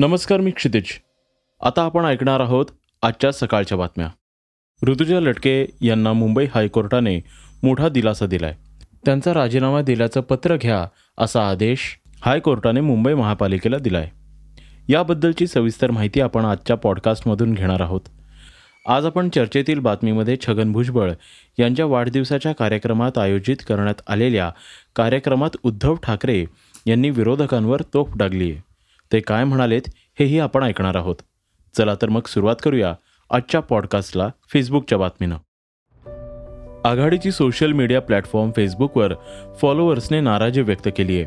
नमस्कार मी क्षितिज. आता आपण ऐकणार आहोत आजच्या सकाळच्या बातम्या. ऋतुजा लटके यांना मुंबई हायकोर्टाने मोठा दिलासा दिलाय. त्यांचा राजीनामा दिल्याचं पत्र घ्या असा आदेश हायकोर्टाने मुंबई महापालिकेला दिलाय. याबद्दलची सविस्तर माहिती आपण आजच्या पॉडकास्टमधून घेणार आहोत. आज आपण चर्चेतील बातमीमध्ये छगन भुजबळ यांच्या वाढदिवसाच्या कार्यक्रमात आयोजित करण्यात आलेल्या कार्यक्रमात उद्धव ठाकरे यांनी विरोधकांवर तोफ डागली आहे ते काय म्हणालेत हेही आपण ऐकणार आहोत. चला तर मग सुरुवात करूया आजच्या पॉडकास्टला फेसबुकच्या बातमीनं. आघाडीची सोशल मीडिया प्लॅटफॉर्म फेसबुकवर फॉलोअर्सने नाराजी व्यक्त केली आहे.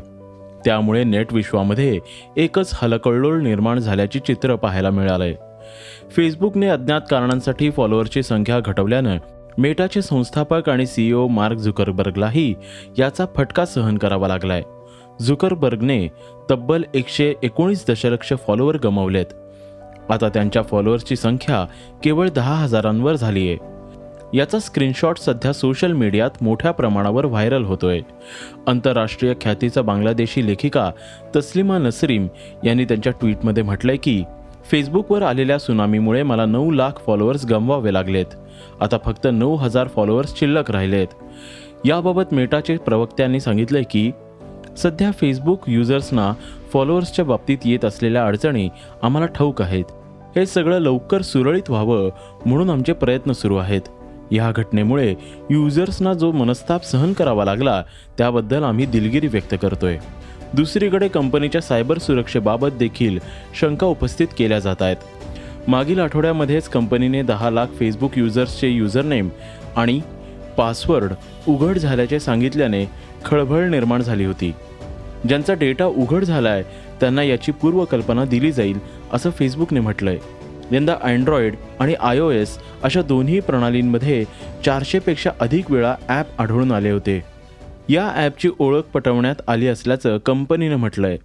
त्यामुळे नेट विश्वामध्ये एकच हलकल्लोळ निर्माण झाल्याची चित्र पाहायला मिळालंय. फेसबुकने अज्ञात कारणांसाठी फॉलोअरची संख्या घटवल्यानं मेटाचे संस्थापक आणि सीईओ मार्क झुकरबर्गलाही याचा फटका सहन करावा लागलाय. झुकरबर्गने तब्बल एकशे एकोणीस दशलक्ष फॉलोअर गमावलेत. आता त्यांच्या फॉलोअर्सची संख्या केवळ दहा हजारांवर झाली आहे याचा स्क्रीनशॉट सध्या सोशल मीडियात मोठ्या प्रमाणावर व्हायरल होतोय. आंतरराष्ट्रीय ख्यातीचा बांगलादेशी लेखिका तस्लिमा नसरीम यांनी त्यांच्या ट्विटमध्ये म्हटलंय की फेसबुकवर आलेल्या सुनामीमुळे मला नऊ लाख फॉलोअर्स गमवावे लागलेत. आता फक्त नऊ हजार फॉलोअर्स शिल्लक राहिलेत. याबाबत मेटाचे प्रवक्त्यांनी सांगितलंय की सध्या फेसबुक युजर्सना फॉलोअर्सच्या बाबतीत येत असलेल्या अडचणी आम्हाला ठाऊक आहेत. हे सगळं लवकर सुरळीत व्हावं म्हणून आमचे प्रयत्न सुरू आहेत. या घटनेमुळे युजर्सना जो मनस्ताप सहन करावा लागला त्याबद्दल आम्ही दिलगिरी व्यक्त करतोय. दुसरीकडे कंपनीच्या सायबर सुरक्षेबाबत देखील शंका उपस्थित केल्या जात आहेत. मागील आठवड्यामध्येच कंपनीने दहा लाख फेसबुक युजर्सचे युजरनेम आणि पासवर्ड उघड झाल्याचे सांगितल्याने खळबळ निर्माण झाली होती. ज्यांचा डेटा उघड झालाय त्यांना याची पूर्वकल्पना दिली जाईल असं फेसबुकने म्हटलंय. यंदा अँड्रॉइड आणि आय ओ एस अशा दोन्ही प्रणालींमध्ये चारशेपेक्षा अधिक वेळा ॲप आढळून आले होते. या ॲपची ओळख पटवण्यात आली असल्याचं कंपनीनं म्हटलंय.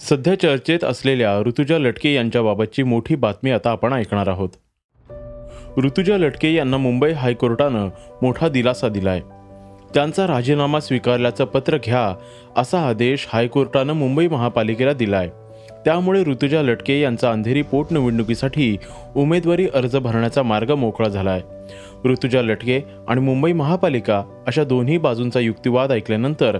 सध्या चर्चेत असलेल्या ऋतुजा लटके यांच्याबाबतची मोठी बातमी आता आपण ऐकणार आहोत. ऋतुजा लटके यांना मुंबई हायकोर्टानं मोठा दिलासा दिलाय. त्यांचा राजीनामा स्वीकारल्याचं पत्र घ्या असा आदेश हायकोर्टानं मुंबई महापालिकेला दिलाय. त्यामुळे ऋतुजा लटके यांचा अंधेरी पोटनिवडणुकीसाठी उमेदवारी अर्ज भरण्याचा मार्ग मोकळा झालाय. ऋतुजा लटके आणि मुंबई महापालिका अशा दोन्ही बाजूंचा युक्तिवाद ऐकल्यानंतर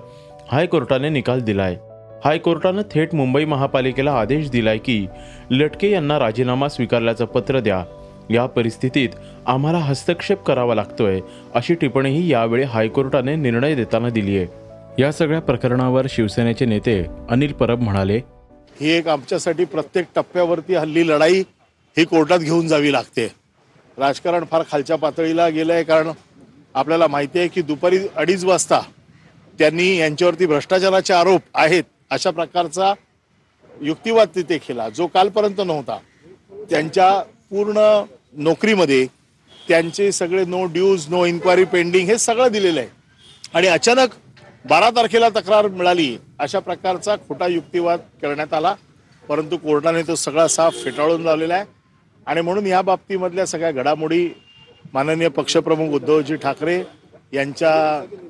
हायकोर्टाने निकाल दिलाय. हायकोर्टानं थेट मुंबई महापालिकेला आदेश दिलाय की लटके यांना राजीनामा स्वीकारल्याचं पत्र द्या या परिस्थितीत आम्हाला हस्तक्षेप करावा लागतोय अशी टिप्पणीही यावेळी हायकोर्टाने निर्णय देताना दिली आहे. या सगळ्या प्रकरणावर शिवसेनेचे नेते अनिल परब म्हणाले ही एक आमच्यासाठी प्रत्येक टप्प्यावरती हल्ली लढाई ही कोर्टात घेऊन जावी लागते. राजकारण फार खालच्या पातळीला गेलं आहे कारण आपल्याला माहिती आहे की दुपारी अडीच वाजता त्यांनी यांच्यावरती भ्रष्टाचाराचे आरोप आहेत अशा प्रकारचा युक्तिवाद तिथे केला जो कालपर्यंत नव्हता. त्यांच्या पूर्ण नोकरीमध्ये त्यांचे सगळे no dues no inquiry pending हे सगळं दिलेलं आहे. आणि अचानक बारा तारखेला तक्रार मिळाली. अशा प्रकारचा खोटा युक्तिवाद करण्यात आला. परंतु कोर्टाने तो सगळा साफ फेटाळून लावलेला आहे. आणि म्हणून या बाबतीमधल्या सगळ्या घडामोडी माननीय पक्षप्रमुख उद्धवजी ठाकरे यांच्या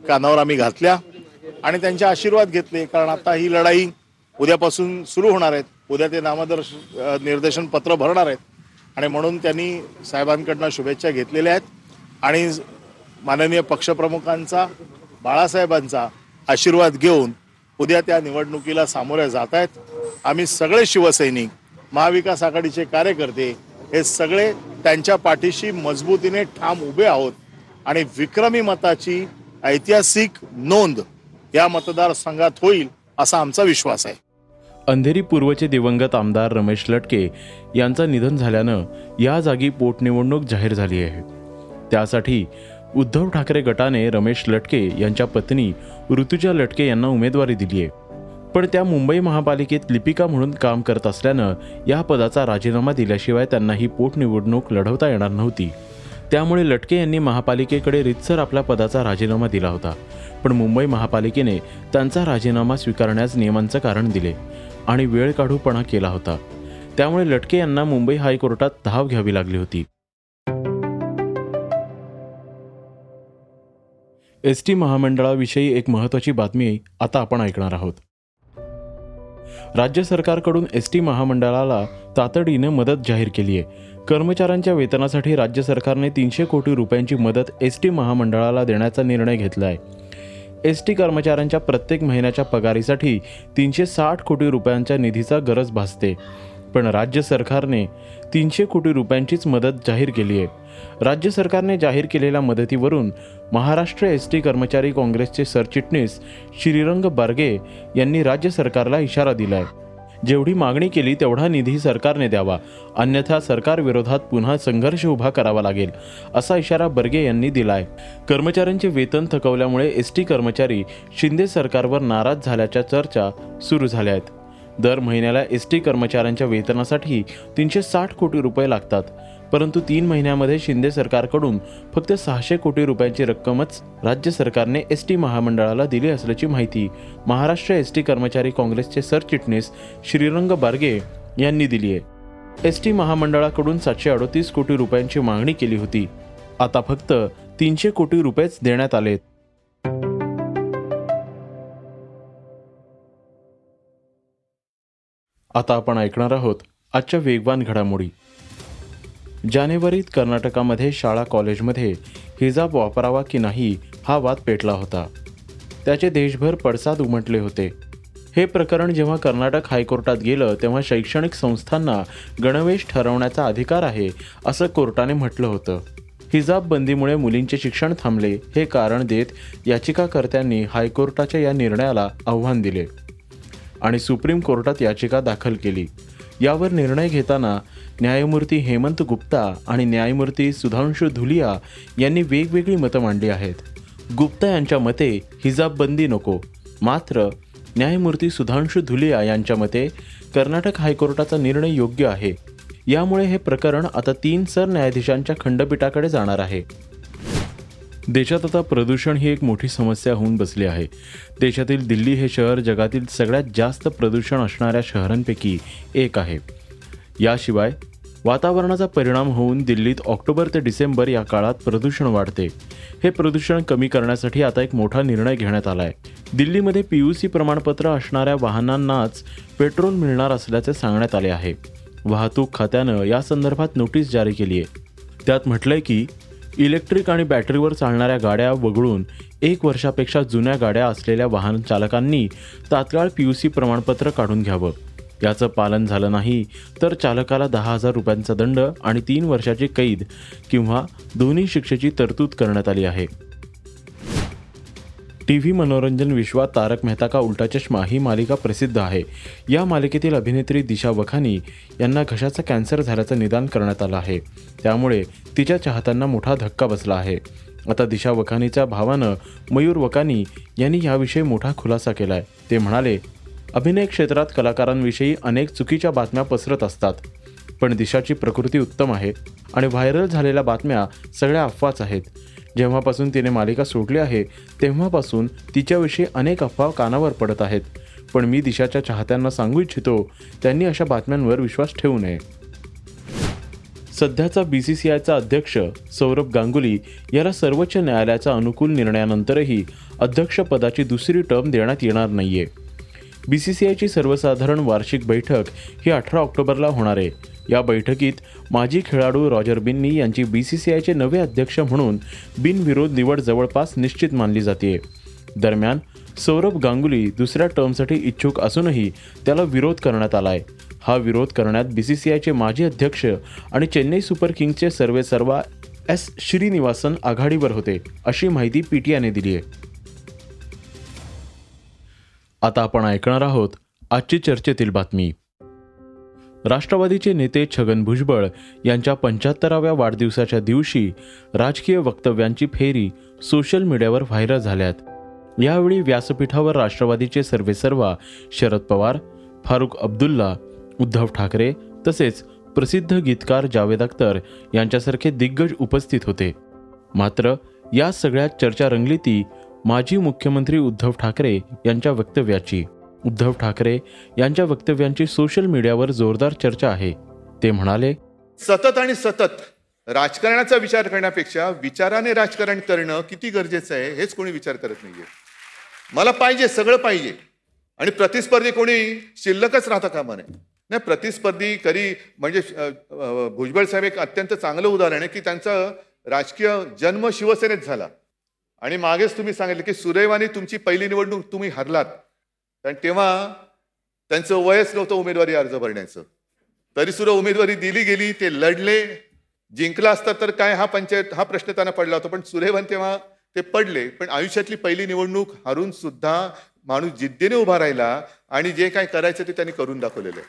कानावर आम्ही घातल्या आणि त्यांचे आशीर्वाद घेतले. कारण आता ही लढाई उद्यापासून सुरू होणार आहेत. उद्या ते नामदर्श निर्देशन पत्र भरणार आहेत. आणि म्हणून त्यांनी साहेबांकडनं शुभेच्छा घेतलेल्या आहेत. आणि माननीय पक्षप्रमुखांचा बाळासाहेबांचा आशीर्वाद घेऊन उद्या त्या निवडणुकीला सामोरे जात आहेत. आम्ही सगळे शिवसैनिक महाविकास आघाडीचे कार्यकर्ते हे सगळे त्यांच्या पाठीशी मजबूतीने ठाम उभे आहोत. आणि विक्रमी मताची ऐतिहासिक नोंद या मतदारसंघात होईल असा आमचा विश्वास आहे. अंधेरी पूर्वचे दिवंगत आमदार रमेश लटके यांचं निधन झाल्यानं या जागी पोटनिवडणूक जाहीर झाली आहे. त्यासाठी उद्धव ठाकरे गटाने रमेश लटके यांच्या पत्नी ऋतुजा लटके यांना उमेदवारी दिली आहे. पण त्या मुंबई महापालिकेत लिपिका म्हणून काम करत असल्यानं या पदाचा राजीनामा दिल्याशिवाय त्यांना ही पोटनिवडणूक लढवता येणार नव्हती. त्यामुळे लटके यांनी महापालिकेकडे रितसर आपल्या पदाचा राजीनामा दिला होता. पण मुंबई महापालिकेने त्यांचा राजीनामा स्वीकारण्यास नियमांचं कारण दिले. आणि वेळ काढूपणा केला होता. त्यामुळे लटके यांना मुंबई हायकोर्टात धाव घ्यावी लागली होती. एस टी महामंडळाविषयी एक महत्त्वाची बातमी आता आपण ऐकणार आहोत. राज्य सरकारकडून एस टी महामंडळाला तातडीनं मदत जाहीर केली आहे. कर्मचाऱ्यांच्या वेतनासाठी राज्य सरकारने तीनशे कोटी रुपयांची मदत एस टी महामंडळाला देण्याचा निर्णय घेतला आहे एस टी कर्मचाऱ्यांच्या प्रत्येक महिन्याच्या पगारीसाठी तीनशे साठ कोटी रुपयांच्या निधीचा गरज भासते. पण राज्य सरकारने तीनशे कोटी रुपयांचीच मदत जाहीर केली आहे. राज्य सरकारने जाहीर केलेल्या मदतीवरून महाराष्ट्र एस टी कर्मचारी काँग्रेसचे सरचिटणीस श्रीरंग बारगे यांनी राज्य सरकारला इशारा दिलाय. जेवढी मागणी केली तेवढा निधी सरकारने द्यावा. अन्यथा सरकार विरोधात पुन्हा संघर्ष उभा करावा लागेल असा इशारा बर्गे यांनी दिलाय. कर्मचाऱ्यांचे वेतन थकवल्यामुळे एस टी कर्मचारी शिंदे सरकारवर नाराज झाल्याच्या चर्चा सुरू झाल्या आहेत दर महिन्याला एस टी कर्मचाऱ्यांच्या वेतनासाठी तीनशे साठ कोटी रुपये लागतात. परंतु तीन महिन्यामध्ये शिंदे सरकारकडून फक्त सहाशे कोटी रुपयांची रक्कमच राज्य सरकारने एस टी महामंडळाला दिली असल्याची माहिती महाराष्ट्र एस टी कर्मचारी काँग्रेसचे सरचिटणीस श्रीरंग बारगे यांनी दिली आहे. एस टी महामंडळाकडून सातशे अडोतीस कोटी रुपयांची मागणी केली होती. आता फक्त तीनशे कोटी रुपयेच देण्यात आलेत आता आपण ऐकणार आहोत आजच्या वेगवान घडामोडी. जानेवारीत कर्नाटकामध्ये शाळा कॉलेजमध्ये हिजाब वापरावा की नाही हा वाद पेटला होता. त्याचे देशभर पडसाद उमटले होते. हे प्रकरण जेव्हा कर्नाटक हायकोर्टात गेलं तेव्हा शैक्षणिक संस्थांना गणवेश ठरवण्याचा अधिकार आहे असं कोर्टाने म्हटलं होतं. हिजाब बंदीमुळे मुलींचे शिक्षण थांबले हे कारण देत याचिकाकर्त्यांनी हायकोर्टाच्या या निर्णयाला आव्हान दिले आणि सुप्रीम कोर्टात याचिका दाखल केली. यावर निर्णय घेताना न्यायमूर्ती हेमंत गुप्ता आणि न्यायमूर्ती सुधांशु धुलिया यांनी वेगवेगळी मतं मांडली आहेत. गुप्ता यांच्या मते हिजाब बंदी नको. मात्र न्यायमूर्ती सुधांशु धुलिया यांच्या मते कर्नाटक हायकोर्टाचा निर्णय योग्य आहे. यामुळे हे प्रकरण आता तीन सरन्यायाधीशांच्या खंडपीठाकडे जाणार आहे. देशात आता प्रदूषण ही एक मोठी समस्या होऊन बसली आहे. देशातील दिल्ली हे शहर जगातील सगळ्यात जास्त प्रदूषण असणाऱ्या शहरांपैकी एक आहे. याशिवाय वातावरणाचा परिणाम होऊन दिल्लीत ऑक्टोबर ते डिसेंबर या काळात प्रदूषण वाढते. हे प्रदूषण कमी करण्यासाठी आता एक मोठा निर्णय घेण्यात आला आहे दिल्लीमध्ये पी यू सी प्रमाणपत्र असणाऱ्या वाहनांनाच पेट्रोल मिळणार असल्याचे सांगण्यात आले आहे. वाहतूक खात्यानं या संदर्भात नोटीस जारी केली आहे त्यात म्हटलंय की इलेक्ट्रिक आणि बॅटरीवर चालणाऱ्या गाड्या वगळून एक वर्षापेक्षा जुन्या गाड्या असलेल्या वाहन चालकांनी तात्काळ पी यू सी प्रमाणपत्र काढून घ्यावं. याचं पालन झालं नाही तर चालकाला दहा हजार रुपयांचा दंड आणि तीन वर्षाची कैद किंवा दोन्ही शिक्षेची तरतूद करण्यात आली आहे. टी व्ही मनोरंजन विश्वात तारक मेहता का उलटा चष्मा ही मालिका प्रसिद्ध आहे. या मालिकेतील अभिनेत्री दिशा वखानी यांना घशाचा कॅन्सर झाल्याचं निदान करण्यात आलं आहे. त्यामुळे तिच्या चाहत्यांना मोठा धक्का बसला आहे. आता दिशा वखानीच्या भावानं मयूर वकानी यांनी याविषयी मोठा खुलासा केला आहे ते म्हणाले अभिनय क्षेत्रात कलाकारांविषयी अनेक चुकीच्या बातम्या पसरत असतात. पण दिशाची प्रकृती उत्तम आहे आणि व्हायरल झालेल्या बातम्या सगळ्या अफवाच आहेत. जेव्हापासून तिने मालिका सोडली आहे तेव्हापासून तिच्याविषयी अनेक अफवा कानावर पडत आहेत. पण मी दिशाच्या चाहत्यांना सांगू इच्छितो त्यांनी अशा बातम्यांवर विश्वास ठेवू नये. सध्याचा बी सी सी आयचा अध्यक्ष सौरभ गांगुली याला सर्वोच्च न्यायालयाच्या अनुकूल निर्णयानंतरही अध्यक्षपदाची दुसरी टर्म देण्यात येणार नाहीये. बी सी सी आयची सर्वसाधारण वार्षिक बैठक ही अठरा ऑक्टोबरला होणार आहे. या बैठकीत माजी खेळाडू रॉजर बिन्नी यांची बी सी सी आयचे नवे अध्यक्ष म्हणून बिनविरोध निवड जवळपास निश्चित मानली जाते. दरम्यान सौरभ गांगुली दुसऱ्या टर्मसाठी इच्छुक असूनही त्याला विरोध करण्यात आलाय. हा विरोध करण्यात बी सी सी आयचे माजी अध्यक्ष आणि चेन्नई सुपर किंग्सचे सर्वेसर्वा एस श्रीनिवासन आघाडीवर होते अशी माहिती पी टी दिली आहे. आता आपण ऐकणार आहोत आजची चर्चेतील बातमी. राष्ट्रवादीचे नेते छगन भुजबळ यांच्या पंच्याहत्तराव्या वाढदिवसाच्या दिवशी राजकीय वक्तव्यांची फेरी सोशल मीडियावर व्हायरल झाल्यात. यावेळी व्यासपीठावर राष्ट्रवादीचे सर्वेसर्वा शरद पवार फारुख अब्दुल्ला उद्धव ठाकरे तसेच प्रसिद्ध गीतकार जावेद अख्तर यांच्यासारखे दिग्गज उपस्थित होते. मात्र या सगळ्यात चर्चा रंगली ती माजी मुख्यमंत्री उद्धव ठाकरे यांच्या वक्तव्याची. उद्धव ठाकरे यांच्या वक्तव्यांची सोशल मीडियावर जोरदार चर्चा आहे. ते म्हणाले सतत आणि सतत राजकारणाचा विचार करण्यापेक्षा विचाराने राजकारण करणं किती गरजेचं आहे हेच कोणी विचार करत नाहीये. मला पाहिजे सगळं पाहिजे. आणि प्रतिस्पर्धी कोणी शिल्लकच राहता कामा नये नाही प्रतिस्पर्धी कधी म्हणजे भुजबळ साहेब एक अत्यंत चांगलं उदाहरण आहे की त्यांचा राजकीय जन्म शिवसेनेत झाला. आणि मागेच तुम्ही सांगितलं की सुदैवाने तुमची पहिली निवडणूक तुम्ही हरलात. कारण तेव्हा त्यांचं वयच नव्हतं उमेदवारी अर्ज भरण्याचं. तरी सुद्धा उमेदवारी दिली गेली ते लढले. जिंकला असता तर काय हा पंचायत हा प्रश्न त्यांना पडला होता. पण सुरेवन तेव्हा ते पडले. पण आयुष्यातली पहिली निवडणूक हारून सुद्धा माणूस जिद्दीने उभा राहिला आणि जे काय करायचं ते त्यांनी करून दाखवलेलं आहे.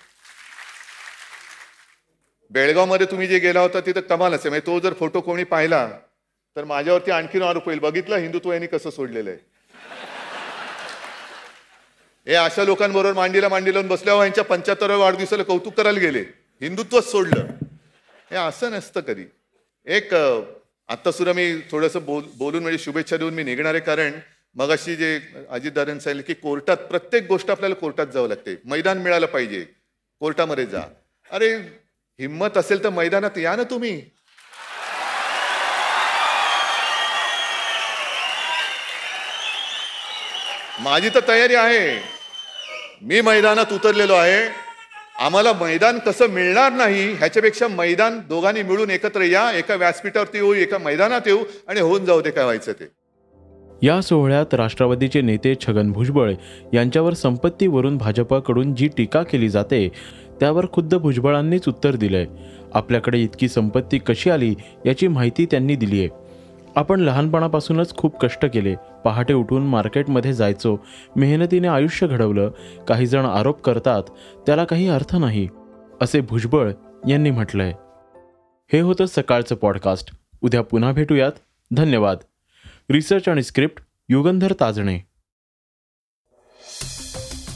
बेळगावमध्ये तुम्ही जे गेला होता तिथं कमालच आहे म्हणजे तो जर फोटो कोणी पाहिला तर माझ्यावरती आणखीन आरोप होईल. बघितलं हिंदुत्व यांनी कसं सोडलेलं आहे. हे अशा लोकांबरोबर मांडीला मांडी लावून बसल्यावर यांच्या पंच्याहत्तराव्या वाढदिवसाला कौतुक करायला गेले. हिंदुत्वच सोडलं. हे असं नसतं कधी. एक आत्ता सुद्धा मी थोडंसं बोल बोलून म्हणजे शुभेच्छा देऊन मी निघणार आहे कारण मगाशी जे अजितदादांनी सांगितलं की कोर्टात प्रत्येक गोष्ट आपल्याला कोर्टात जावं लागते. मैदान मिळालं पाहिजे. कोर्टामध्ये जा. अरे हिंमत असेल तर मैदानात या ना तुम्ही. माझी तर तयारी आहे. मी मैदानात उतरलेलो आहे. आम्हाला मैदान कसं मिळणार नाही ह्याच्यापेक्षा मैदान दोघांनी मिळून एकत्र या एका व्यासपीठावरती येऊ एका मैदानात येऊ आणि होऊन जाऊ दे काय व्हायचं ते. या सोहळ्यात राष्ट्रवादीचे नेते छगन भुजबळ यांच्यावर संपत्तीवरून भाजपाकडून जी टीका केली जाते त्यावर खुद्द भुजबळांनीच उत्तर दिलंय. आपल्याकडे इतकी संपत्ती कशी आली याची माहिती त्यांनी दिली आहे आपण लहानपणापासूनच खूप कष्ट केले. पहाटे उठून मार्केटमध्ये जायचो. मेहनतीने आयुष्य घडवलं. काही जण आरोप करतात त्याला काही अर्थ नाही. असे भुजबळ यांनी म्हटलंय. हे होतं सकाळचं पॉडकास्ट. उद्या पुन्हा भेटूयात. धन्यवाद. रिसर्च आणि स्क्रिप्ट युगंधर ताजणे.